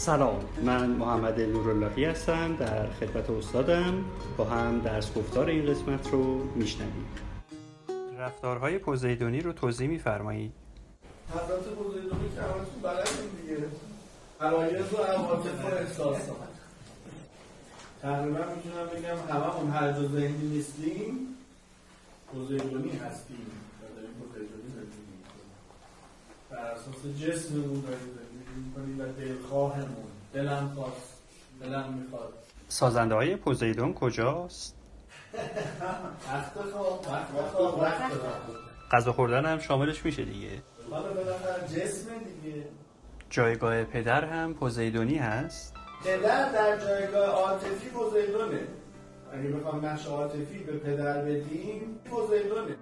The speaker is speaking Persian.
سلام. من محمد نوراللهی هستم در خدمت استادم. با هم درس گفتار این قسمت رو میشنویم. رفتارهای پوزیدونی رو توضیح میفرمایید. حضرت پوزیدونی که همتون بلدین دیگه. عرایز و عواطف و احساسات تقریبا می‌تونم بگم همه اون هر جا ذهنی نیستیم پوزیدونی هستیم. و داریم پوزیدونی اساس جسممون داریم زندگی می‌کنیم و دلخواهمون دلم خواست. دلم می‌خواد سازنده های پوزیدون کجاست؟ وقت خواب وقت خواب وقت خواب. غذا خوردن هم شاملش میشه دیگه. جسم دیگه. جایگاه پدر هم پوزیدونی هست؟ پدر در جایگاه عاطفی پوزیدونه. اگه بخوام نقش عاطفی به پدر بدیم پوزیدونه.